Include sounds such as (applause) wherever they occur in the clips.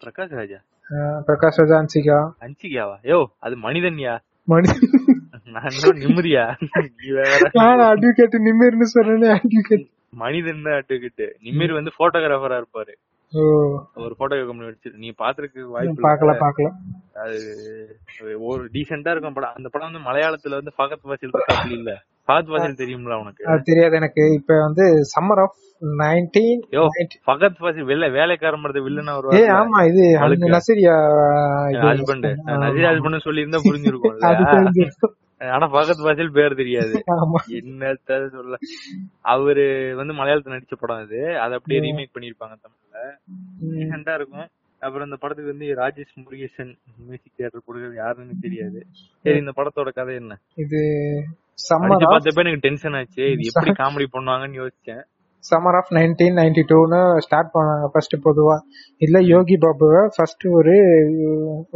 பிரகாஷ் ராஜா பிரகாஷ் ராஜா அன்சிகா அன்சிகாவா யோ அது மனிதன்யா மனிதன் நான் நிம்மதியா நான் அட்வொகேட் நிமிர்னு சொன்னேன் அட்வொகேட் மனிதன் தான் அட்டுக்கிட்டு நிமிர் வந்து போட்டோகிராஃபரா இருப்பாரு. ஒரு போட்டோ கம்பெனி வச்சு நீ பாத்துருக்கு வாய்ப்பு பாக்கல. பாக்கல. அது ஒரு டீசெண்டா இருக்கும் படம். அந்த படம் வந்து மலையாளத்துல வந்து வாசில் இருக்காப்ல இல்ல. ஃபகத் வாசில் தெரியும்ல உனக்கு? தெரியாது எனக்கு. இப்ப வந்து சம்மர் ஆஃப் நைன்டீன் யோ ஃபகத் வாசில் வெள்ள வேலைக்காரன் படத்தை வில்லனா ஏ வருவாரு ஆமா இது. நசீரியா. ஹஸ்பண்ட். ஆமா. நசீர் ஹஸ்பண்ட் சொல்லி இருந்தா புரிஞ்சிருக்கும். ஆனா ஃபகத் வாசில் பேர் தெரியாது. என்னத்த சொல்ல. அவரு வந்து மலையாளத்துல நடிச்ச படம் அது. அதை அப்படியே ரீமேக் பண்ணிருப்பாங்க தமிழ்ல. இருக்கும். அப்புறம் இந்த படத்துக்கு வந்து ராஜேஷ் முருகேசன் மியூசிக் தியேட்டர் கொடுக்கறது யாருன்னு தெரியாது. சரி இந்த படத்தோட கதை என்ன? இது சம்மர் பார்த்தப்ப எனக்கு டென்ஷன் ஆச்சு. இது எப்படி காமெடி பண்ணுவாங்கன்னு யோசிச்சேன். சம்மர் ஆஃப் நைன்டீன் நைன்டி டூன்னு ஸ்டார்ட் பண்ணாங்க ஃபர்ஸ்ட் பொதுவா. இதுல யோகி பாபுவை ஃபர்ஸ்ட் ஒரு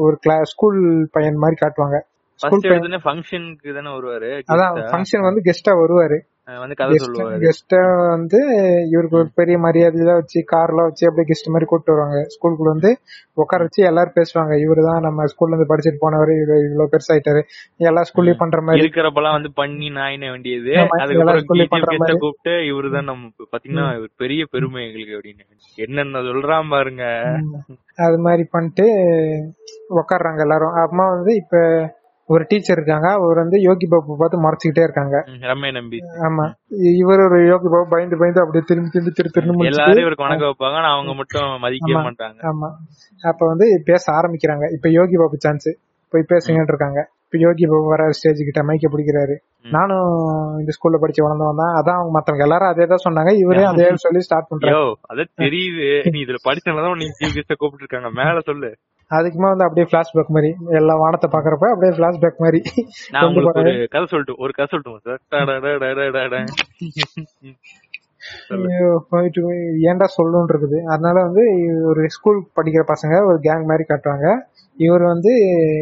ஒரு கிளாஸ் ஸ்கூல் பையன் மாதிரி காட்டுவாங்க. ஸ்கூல் பையன் ஃபங்க்ஷனுக்கு தானே வருவாரு அதான். ஃபங்க்ஷன் வந்து கெஸ்டா வருவாரு. வந்து கதை சொல்லுவாரு. கெஸ்டா வந்து இவருக்கு ஒரு பெரிய மரியாதையெல்லாம் வச்சு கார்லாம் வச்சு அப்படியே கெஸ்ட் மாதிரி கூப்பிட்டு வருவாங்க. ஸ்கூலுக்குள்ள வந்து உட்கார வச்சு எல்லாரும் பேசுவாங்க. இவரு தான் நம்ம ஸ்கூல்ல இருந்து படிச்சுட்டு போனவர் இவரு இவ்வளவு பெருசாயிட்டாரு. எல்லா ஸ்கூல்லயும் பண்ற மாதிரி. இருக்கிறப்பெல்லாம் வந்து பண்ணி நாயின வேண்டியது. அதுக்கப்புறம். கூப்பிட்டு இவருதான் நம்ம பாத்தீங்கன்னா இவர் பெரிய பெருமை எங்களுக்கு அப்படின்னு. என்னென்ன சொல்றான் பாருங்க. அது மாதிரி பண்ணிட்டு உக்காடுறாங்க எல்லாரும். அப்புறமா வந்து இப்ப ஒரு டீச்சர் இருக்காங்க. அவர் வந்து யோகி பாபு பார்த்து மறைச்சுக்கிட்டே இருக்காங்க. ரம்யா நம்பி. ஆமா. இவர் ஒரு யோகி பாபு பயந்து பயந்து அப்படியே திரும்பி திரும்பி திரு திரும்ப எல்லாரும் இவருக்கு வணக்கம் வைப்பாங்க. அவங்க மட்டும் மதிக்கவே ஆமா. மாட்டாங்க. ஆமா. அப்ப வந்து பேச ஆரம்பிக்கிறாங்க. இப்ப யோகி பாபு சான்ஸ் போய் பேசுங்கன்னு இருக்காங்க. இப்ப யோகி பாபு வர ஸ்டேஜ் கிட்ட மைக்க பிடிக்கிறாரு. நானும் இந்த ஸ்கூல்ல படிச்சு வளர்ந்தவன் தான் அதான் அவங்க மத்தவங்க. எல்லாரும் அதே தான் சொன்னாங்க. இவரே அதே சொல்லி ஸ்டார்ட் பண்றாரு. யோ அத தெரியுது. நீ இதுல படிச்சனாலதான் நீ கூப்பிட்டு இருக்காங்க மேல சொல்லு. அதுக்குமே வந்து அப்படியே பிளாஷ்பேக் மாதிரி எல்லா வானத்தை பாக்குறப்ப அப்படியே பிளாஷ்பேக் மாதிரி நான் உங்களுக்கு ஒரு கதை சொல்லிட்டு ஒரு கதை சொல்லட்டுமா ஏன்டா சொல்லணும்னு இருக்குது. அதனால வந்து ஒரு ஸ்கூல் படிக்கிற பசங்க ஒரு கேங் மாதிரி காட்டுவாங்க. இவர் வந்து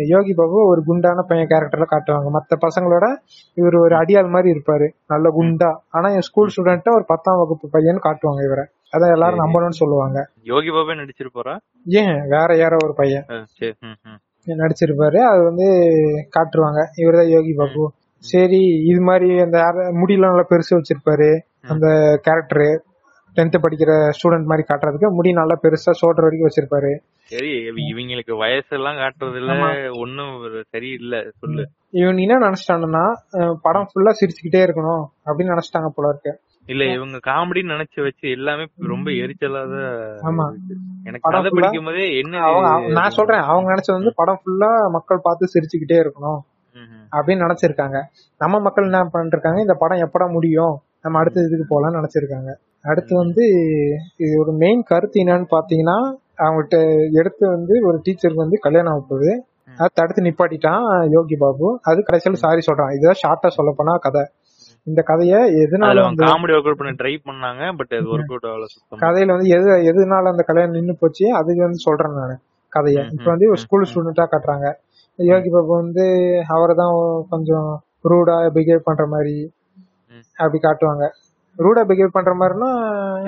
யோகி பாபு ஒரு குண்டான பையன் கேரக்டர்ல காட்டுவாங்க. மத்த பசங்களோட இவர் ஒரு அடியாள் மாதிரி இருப்பாரு. நல்ல குண்டா. ஆனா என் ஸ்கூல் ஸ்டூடெண்ட்டா ஒரு பத்தாம் வகுப்பு பையன் காட்டுவாங்க இவரை. அதான் எல்லாரும் நம்பணும்னு சொல்லுவாங்க. யோகி பாபே நடிச்சிருப்பாரா? ஏன்? வேற யாரோ ஒரு பையன். நடிச்சிருப்பாரு. அது வந்து காட்டுருவாங்க இவர்தான் யோகி பாபு. சரி இது மாதிரி அந்த முடியெல்லாம் நல்லா பெருசு வச்சிருப்பாரு. அந்த கேரக்டரு டென்த் படிக்கிற ஸ்டூடெண்ட் மாதிரி காட்டுறதுக்கு முடி நல்லா பெருசா ஷோல்டர் வரைக்கும் வச்சிருப்பாரு. சரி இவ- இவங்களுக்கு வயசெல்லாம் காட்டுறதுல ஒண்ணும் சரியில்ல. சொல்லு. இவன் என்ன நினைச்சிட்டாங்கன்னா படம் ஃபுல்லா சிரிச்சுக்கிட்டே இருக்கணும் அப்படின்னு நினைச்சிட்டாங்க போல இருக்கு. இல்ல இவங்க காமெடின்னு நினைச்சு வச்சு எல்லாமே ரொம்ப. இருக்கு. எனக்கு கதை படிக்கும் போதே என்ன நான் சொல்றேன் அவங்க நினைச்சது வந்து படம் ஃபுல்லா மக்கள் பார்த்து சிரிச்சுக்கிட்டே இருக்கணும். அப்படின்னு நினைச்சிருக்காங்க. நம்ம மக்கள் என்ன பண்ணிருக்காங்க இந்த படம் எப்படா முடியும் நம்ம அடுத்த இதுக்கு போலாம்னு நினைச்சிருக்காங்க. அடுத்து வந்து இது ஒரு மெயின் கருத்து என்னன்னு பாத்தீங்கன்னா அவங்ககிட்ட எடுத்து வந்து ஒரு டீச்சருக்கு வந்து கல்யாணம் ஆக போகுது அது தடுத்து நிப்பாட்டிட்டான் யோகி பாபு. அது கடைசியில் சாரி சொல்றான். இதுதான் ஷார்ட்டா சொல்ல போனா கதை. இந்த கதைய எதனால காமெடி ஒர்க் அவுட் பண்ண ட்ரை பண்ணாங்க பட் அது ஒர்க் அவுட் ஆகல சுத்தமா. கதையில வந்து எது எதனால அந்த கல்யாணம் நின்னு போச்சு அது வந்து சொல்றேன் நான் கதைய. இப்ப வந்து ஒரு ஸ்கூல். ஸ்டூடெண்டா காட்டுறாங்க. யோகி பாபு வந்து அவரை தான் கொஞ்சம் ரூடா பிஹேவ் பண்ற மாதிரி. அப்படி காட்டுவாங்க. ரூடா பிஹேவ் பண்ற மாதிரினா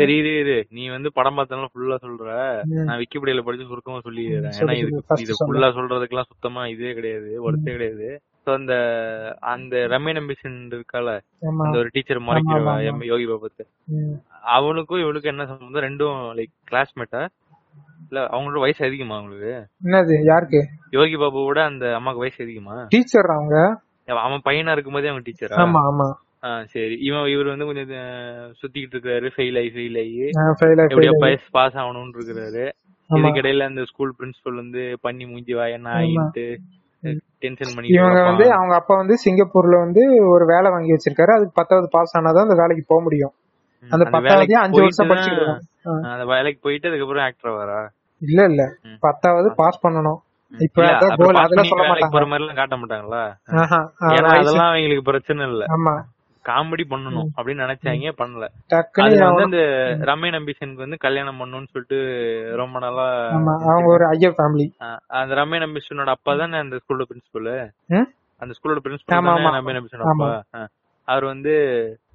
சரி இரு இரு. நீ வந்து படம் பார்த்தாலும் ஃபுல்லா சொல்ற. நான் விக்கிபீடியால படிச்சு சுருக்கமா சொல்லிடுறேன். ஏன்னா இதுக்கு இது. ஃபுல்லா சொல்றதுக்கெல்லாம் சுத்தமா இதே கிடையாது ஒருத்தே கிடையாது. சோ அந்த அந்த ரம்ய நம்பிஷன் இருக்கால அந்த ஒரு டீச்சர் முறைக்கிறவா யோகி பாபத்து. அவனுக்கும் இவனுக்கும் என்ன சம்பந்தம்? ரெண்டும் லைக் கிளாஸ்மேட்டா இல்ல அவங்களோட வயசு அதிகமா அவங்களுக்கு? என்னது யாருக்கு? யோகி பாபுவோட அந்த அம்மாக்கு வயசு அதிகமா? டீச்சர் அவங்க? அவன் பையனா இருக்கும்போதே அவன் டீச்சரா ஆமா ஆமா. சரி. இவன் இவர் வந்து கொஞ்சம் சுத்திக்கிட்டு இருக்காரு. ஃபெயில் ஆகி ஃபெயில் ஆகி. எப்படியோ பாஸ் ஆகணும்னு இருக்காரு ஆமா. இதுக்கிடையில அந்த ஸ்கூல் பிரின்சிபல் வந்து பண்ணி மூஞ்சி வாயன்னா ஆயிட்டு டென்ஷன் பண்ணி இவங்க வந்து அவங்க அப்பா வந்து சிங்கப்பூர்ல வந்து ஒரு வேலை வாங்கி வச்சிருக்காரு. அதுக்கு பத்தாவது பாஸ் ஆனாதான் அந்த வேலைக்கு போக முடியும். அந்த பத்தாவது அஞ்சு வருஷம். அந்த வேலைக்கு போயிட்டு அதுக்கப்புறம் ஆக்டர் வரா? இல்ல இல்ல. பத்தாவது பாஸ் பண்ணணும். இப்ப அதெல்லாம் சொல்ல மாட்டாங்க. போற மாதிரி எல்லாம் காட்ட மாட்டாங்களா? அதெல்லாம் அவங்களுக்கு பிரச்சனை இல்ல. ஆமா. காமெடி பண்ணணும் அப்படின்னு நினைச்சாங்க பண்ணல. அது வந்து அந்த ரம்யன் அம்பிஷனுக்கு வந்து கல்யாணம் பண்ணணும்னு சொல்லிட்டு ரொம்ப நாளா அவங்க ஒரு ஐயர் ஃபேமிலி அந்த ரம்யன் அம்பிஷனோட அப்பா தானே அந்த ஸ்கூலோட பிரின்சிபல்? அந்த ஸ்கூலோட பிரின்சிபல். ரம்யன் அம்பிஷனோட அப்பா? அவர் வந்து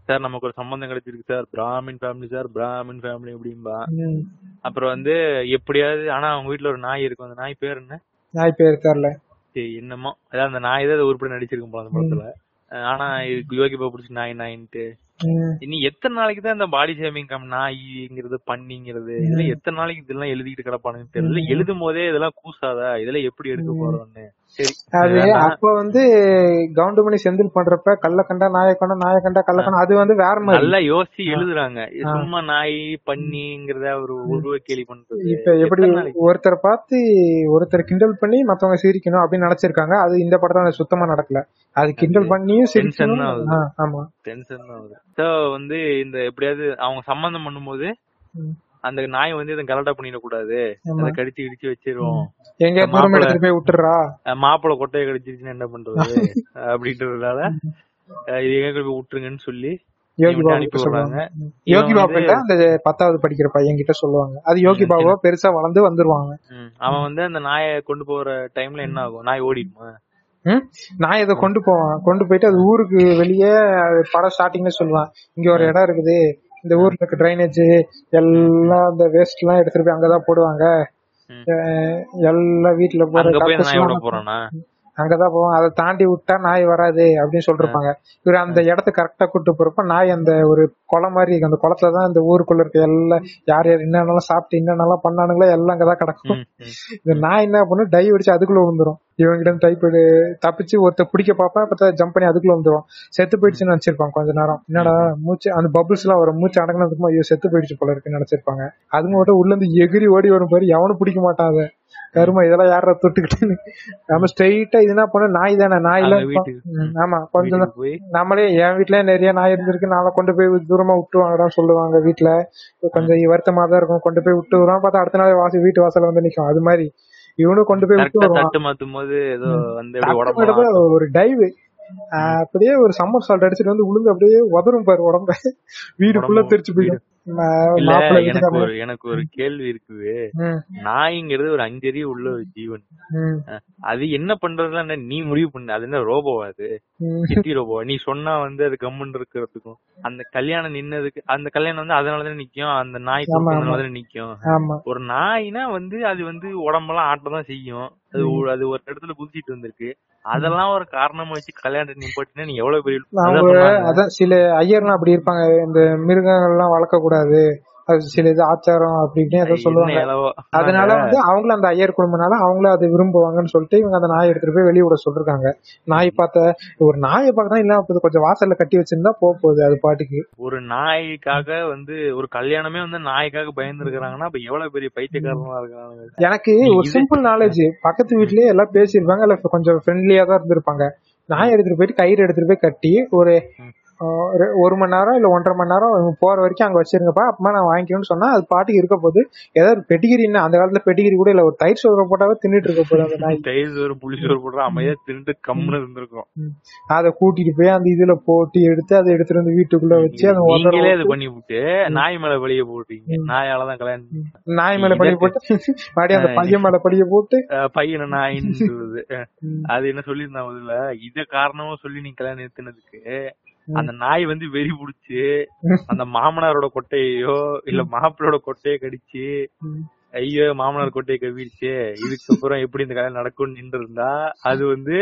சார் நமக்கு ஒரு சம்பந்தம் கிடைச்சிருக்கு sir. Brahmin family sir Brahmin family அப்படிம்பா. ம். அப்புறம் வந்து எப்படியாவது ஆனா அவங்க வீட்ல ஒரு நாய் இருக்கும். அந்த நாய் பேர் என்ன? நாய் பேர் தெரியல. என்னமோ. அதாவது அந்த நாய் தான் உருப்படி நடிச்சிருக்கும் போல அந்த படத்துல. ஆனா இதுக்கு யோகி பாபு பிடிச்சி நாய் நாயின்ட்டு. இனி எத்தனை நாளைக்கு தான் இந்த பாடி ஷேமிங் கம் நாய்ங்கிறது பண்ணிங்கிறது இதெல்லாம் எத்தனை நாளைக்கு இதெல்லாம் எழுதிட்டு கிடப்பானுன்னு தெரியல. எழுதும் போதே இதெல்லாம் கூசாதா? இதெல்லாம் எப்படி எடுக்க போறோம்னு அது. அப்ப வந்து கவுண்டமணி செந்தில் பண்றப்ப கள்ள கண்டா நாய கண்டா நாய கண்டா கள்ள கண்டா அது வந்து வேற மாதிரி. நல்லா யோசிச்சு எழுதுறாங்க. சும்மா நாய் பண்ணிங்கிறத ஒரு உருவ கேலி பண்றது. இப்ப எப்படி? ஒருத்தரை பார்த்து ஒருத்தர் கிண்டல் பண்ணி மத்தவங்க சிரிக்கணும் அப்படின்னு நினைச்சிருக்காங்க. அது இந்த படத்துல சுத்தமா நடக்கல. அது கிண்டல் பண்ணியும். ஆ, ஆமா. டென்ஷன் தான் வந்து இந்த எப்படியாவது அவங்க சம்பந்தம் பண்ணும்போது. அந்த நாய் வந்து இதை கலட்டா பண்ணிடக்கூடாது. அதை கடிச்சு கிடிச்சு வச்சிரும் எங்க போய் விட்டுறா மாப்பிள்ளை கொட்டையை கடிச்சிருச்சுன்னா என்ன பண்றது? அப்படின்றதுனால இது எங்க போய் விட்டுருங்கன்னு சொல்லி யோகி பாபு சொல்லுவாங்க. யோகி பாபு அந்த பத்தாவது படிக்கிற பையன் கிட்ட சொல்லுவாங்க. அது யோகி பாபுவா பெருசா வளர்ந்து வந்துருவாங்க. அவன் வந்து அந்த நாயை கொண்டு போற டைம்ல என்ன ஆகும்? நாய் ஓடிடுமா? நான் இதை கொண்டு போவான். கொண்டு போயிட்டு அது ஊருக்கு வெளியே படம் ஸ்டார்டிங்ல சொல்லுவான். இங்க ஒரு இடம் இருக்குது. இந்த ஊர்ல இருக்க ட்ரைனேஜ் எல்லாம் இந்த வேஸ்ட் எல்லாம் எடுத்துட்டு போய் அங்கதான் போடுவாங்க. எல்லாம் வீட்டுல போற அந்த அங்கதான் போவான் அதை தாண்டி விட்டா நாய் வராது அப்படின்னு சொல்லிருப்பாங்க. இவர் அந்த இடத்துக்கு கரெக்டா கூட்டு போறப்ப நாய் அந்த ஒரு குளம் மாதிரி அந்த குளத்துலதான் இந்த ஊருக்குள்ள இருக்க எல்லாம் யார் யார் என்னென்னலாம் சாப்பிட்டு என்னென்னலாம் பண்ணானுங்களோ எல்லாம் அங்கதான் கிடக்கும். இந்த நாய் என்ன பண்ணும்? டை அடிச்சு அதுக்குள்ள விழுந்துரும். இவங்கிட்ட டைப் தப்பிச்சு ஒருத்தர் பிடிக்க பாப்பா பார்த்தா ஜம்ப் பண்ணி அதுக்குள்ள வந்துரும் செத்து போயிடுச்சுன்னு நினைச்சிருப்பாங்க கொஞ்ச நேரம். என்னடா மூச்சு அந்த பபிள்ஸ் எல்லாம் வரும் மூச்சு அடங்கினதுக்குமா ஐயோ செத்து போயிடுச்சு போல இருக்குன்னு நினைச்சிருப்பாங்க. அது மட்டும் உள்ள இருந்து எகிரி ஓடி வரும் பாரு எவனும் பிடிக்க மாட்டான் அதை. கருமா இதெல்லாம் யாரா தொட்டுக்கிட்டு நம்ம ஸ்ட்ரெயிட்டா இது என்ன பண்ண நாய் தானே நாய் அங்க எல்லாம் வீட்டுக்கு. ம், ஆமா கொஞ்சம் நம்மளே என் வீட்லயே நிறைய நாய் இருந்திருக்கு நாளை கொண்டு போய் தூரமா விட்டுருவாங்கடான்னு சொல்லுவாங்க வீட்டுல. கொஞ்சம் வருத்தமா தான் இருக்கும் கொண்டு போய் விட்டு வருவான் பார்த்தா அடுத்த நாள் வாசி வீட்டு வாசல்ல வந்து நிக்கும். அது மாதிரி. இவனும் கொண்டு போய் விட்டு தட்டு மாத்தும் போது ஏதோ வந்து ஒரு டைவ் அப்படியே ஒரு சம்மர் சால்ட் அடிச்சிட்டு வந்து உளுந்து அப்படியே உதரும் பாரு உடம்ப. வீடுக்குள்ள உடம்பு தெரிச்சு போயிடும். எனக்கு. ஒரு எனக்கு ஒரு கேள்வி இருக்குது. நாய்ங்கிறது ஒரு அஞ்சறிவு உள்ள ஒரு ஜீவன். அது என்ன பண்றதுலாம் நீ முடிவு பண்ணு. அது என்ன ரோபோவா அது. சிட்டி ரோபோ. நீ சொன்னா வந்து அது கம்முன்னு இருக்கிறதுக்கும் அந்த கல்யாணம் நின்னதுக்கு அந்த கல்யாணம் வந்து அதனாலதானே நிக்கும். அந்த நாய். அதனாலதானே நிக்கும். ஒரு நாய்னா வந்து அது வந்து உடம்பெல்லாம் ஆட்டதான் செய்யும். அது ஒரு- அது ஒரு இடத்துல குதிச்சிட்டு வந்திருக்கு அதெல்லாம் ஒரு காரணமா வச்சு கல்யாணத்தை நிப்பாட்டினா நீ எவ்வளவு பெரிய அதான் அவங்க சொன்னாங்க. அதான் சில ஐயர்லாம் அப்படி இருப்பாங்க. இந்த மிருகங்கள் எல்லாம் வளர்க்க கூடாது சில இது ஆச்சாரம் அப்படி இப்படின்னு ஏதோ சொல்லுவாங்க. அதனால வந்து அவங்களும் அந்த ஐயர் குடும்பம்னால அவங்களும் அதை விரும்புவாங்கன்னு சொல்லிட்டு இவங்க அந்த நாயை எடுத்துட்டு போய் வெளிய விட சொல்லிருக்காங்க. நாய் பார்த்த ஒரு நாயை இல்லாம போகுது. கொஞ்சம் வாசல்ல கட்டி வச்சிருந்தா போக போகுது அது பாட்டுக்கு. ஒரு நாய்க்காக வந்து ஒரு கல்யாணமே வந்து நாய்க்காக பயந்து இருக்கிறாங்கன்னா அப்ப எவ்வளவு பெரிய பைத்தியக்காரனா இருக்காங்க? எனக்கு ஒரு சிம்பிள் நாலேஜ் பக்கத்து வீட்லயே எல்லாம் பேசியிருப்பாங்க. இல்ல கொஞ்சம் ஃப்ரெண்ட்லியா தான் இருந்திருப்பாங்க. நாயை எடுத்துட்டு போயிட்டு கயிறு எடுத்துட்டு போய் கட்டி ஒரு ஒரு- மணி நேரம் இல்ல ஒன்றரை மணி நேரம் போற வரைக்கும் அங்க வச்சிருங்கப்பா. அப்பமா நான் வாங்கிக்கணும்னு சொன்னா அது பாட்டுக்கு இருக்க போது ஏதாவது பெட்டிகிரி என்ன அந்த காலத்துல பெட்டிகிரி கூட இல்ல. ஒரு தயிர் சோறு போட்டாவே தின்னுட்டு இருக்க போகுது அந்த நாய். தயிர் சோறு புளி சோறு போடுற அமைதியா தின்னுட்டு கம்முன்னு இருந்திருக்கும். அதை கூட்டிட்டு போய் அந்த இதுல போட்டு எடுத்து அதை எடுத்துட்டு வந்து வீட்டுக்குள்ள வச்சு அதை நீங்களே இது பண்ணி விட்டு நாய் மேல வெளிய போட்டீங்க நாயாலதான் கல்யாணம் நாய் மேல படிய போட்டு மறுபடியும் அந்த பையன் மேல படிய போட்டு. பையனை நாயின்னு சொல்லுது. அது என்ன சொல்லியிருந்தான் முதல்ல? இத காரணமா சொல்லி நீ கல்யாணம் நிறுத்தினதுக்கு. அந்த நாய் வந்து வெறி புடிச்சு அந்த மாமனாரோட கொட்டையோ இல்ல மாப்பிளோட கொட்டையை கடிச்சு. ஐயோ மாமனார் கொட்டையை கவிடுச்சு இதுக்கப்புறம் எப்படி இந்த கல்யாணம் நடக்கும்னு நின்று இருந்தா அது வந்து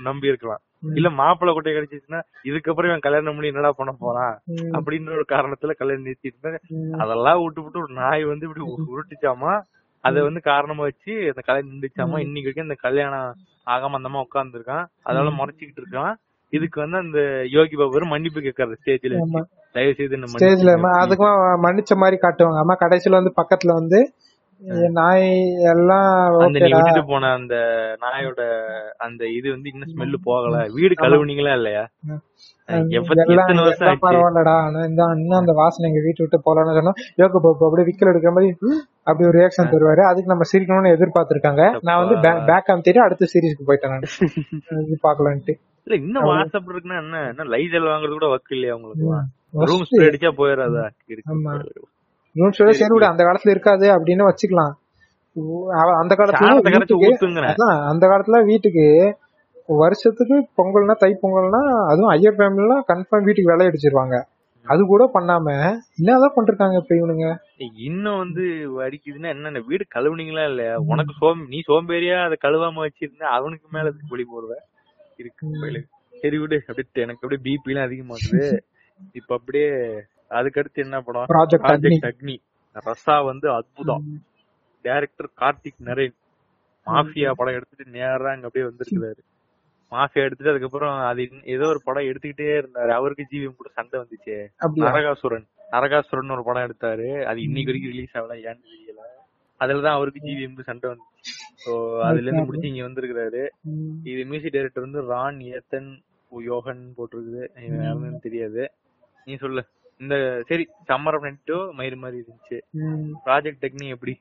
நம்பி இருக்கலாம். இல்ல மாப்பிள்ளை கொட்டையை கடிச்சிச்சுன்னா இதுக்கப்புறம் இவன் கல்யாணம் பண்ணி என்னடா பண்ண போறான். அப்படின்ற ஒரு காரணத்துல கல்யாணம் நிறுத்திட்டு. அதெல்லாம் விட்டு விட்டு ஒரு நாய் வந்து இப்படி உருட்டுச்சாமா அத வந்து காரணமா வச்சு அந்த கல்யாணம் நின்றுச்சாமா இன்னைக்கு வரைக்கும் இந்த கல்யாணம் ஆகாம அந்த அம்மா உட்கார்ந்துருக்கான். அதனால முறைச்சுக்கிட்டு இருக்கான். இதுக்கு வந்து அந்த யோகி பாபு மன்னிப்பு கேட்கறது ஸ்டேஜ்ல. தயவு செய்து ஸ்டேஜ்ல. அதுக்கும் மன்னிச்ச மாதிரி காட்டுவாங்க. அம்மா கடைசியில வந்து பக்கத்துல வந்து நாய் எல்லாம் போன அந்த நாயோட அந்த இது வந்து இன்னும் ஸ்மெல்லு போகல. வீடு கழுவுனீங்களா இல்லையா? பரவாயில்லடா. இன்னும் அந்த வாசனை எங்க வீட்டு விட்டு போலான்னு சொன்னா யோக பாபு அப்படியே விக்கல் எடுக்கிற மாதிரி அப்படி ஒரு ரியாக்ஷன் தருவாரு. அதுக்கு நம்ம சிரிக்கணும்னு எதிர்பார்த்திருக்காங்க. நான் வந்து பேக் காமிச்சிட்டு அடுத்த சீரிஸ்க்கு போயிட்டேன் நான். (laughs) பாக்கலான்ட்டு இல்ல இன்னும் வாட்ஸ்அப் இருக்குன்னா என்ன? என்ன லைசல் வாங்குறது கூட வக்கு இல்லையா உங்களுக்கு? ரூம் ஸ்ப்ரே அடிச்சா போயிடாதா. ரூம் ஸ்டோரே சரி விடு அந்த காலத்துல இருக்காது அப்படின்னு வச்சுக்கலாம். அந்த காலத்துல அந்த காலத்துல வீட்டுக்கு வருஷத்துக்கு பொங்கல்னா தை பொங்கல்னா அதுவும் ஐயர் ஃபேமிலிலாம் கன்ஃபார்ம் வீட்டுக்கு விலை அடிச்சிருவாங்க. அது கூட பண்ணாம என்னதான் பண்றாங்க இப்ப இவனுங்க? இன்னும் வந்து அடிக்குதுன்னா என்ன வீடு கழுவுனீங்களா இல்லையா? உனக்கு சோம் நீ சோம்பேறியா? அதை கழுவாம வச்சிருந்தா அவனுக்கு மேல அதுக்கு குழி போடுவ? இருக்கு. சரி விடு அப்படியே எனக்கு அப்படியே பிபி எல்லாம் அதிகமாகுது (laughs) இப்ப அப்படியே அதுக்கடுத்து என்ன படம்? ப்ராஜெக்ட் அக்னி ரசா வந்து அற்புதம். டைரக்டர் கார்த்திக் நரேன். மாஃபியா படம் எடுத்துட்டு நேரா அங்க அப்படியே வந்திருக்கிறாரு. மாஃபியா எடுத்துட்டு அதுக்கப்புறம் அது ஏதோ ஒரு படம் எடுத்துக்கிட்டே இருந்தாரு. அவருக்கு ஜீவியம் கூட சண்டை வந்துச்சு. நரகாசுரன். நரகாசுரன் ஒரு படம் எடுத்தாரு. அது இன்னைக்கு வரைக்கும் ரிலீஸ் ஆகல ஏன்னு தெரியல. அதுலதான் அவருக்கு ஜிவிஎம் சண்டை வந்துச்சு சோ அதுல இருந்து முடிச்சு இங்க வந்திருக்கிறாரு. இது மியூசிக் டைரக்டர் வந்து ரான் ஏத்தன் யோகன் போட்டிருக்குது. இவன் யாருன்னு தெரியாது. நீ சொல்லு. இந்த சரி சம்மர் நெட்டோ மயிறு மாதிரி இருந்துச்சு. ப்ராஜெக்ட் டெக்னி எப்படி?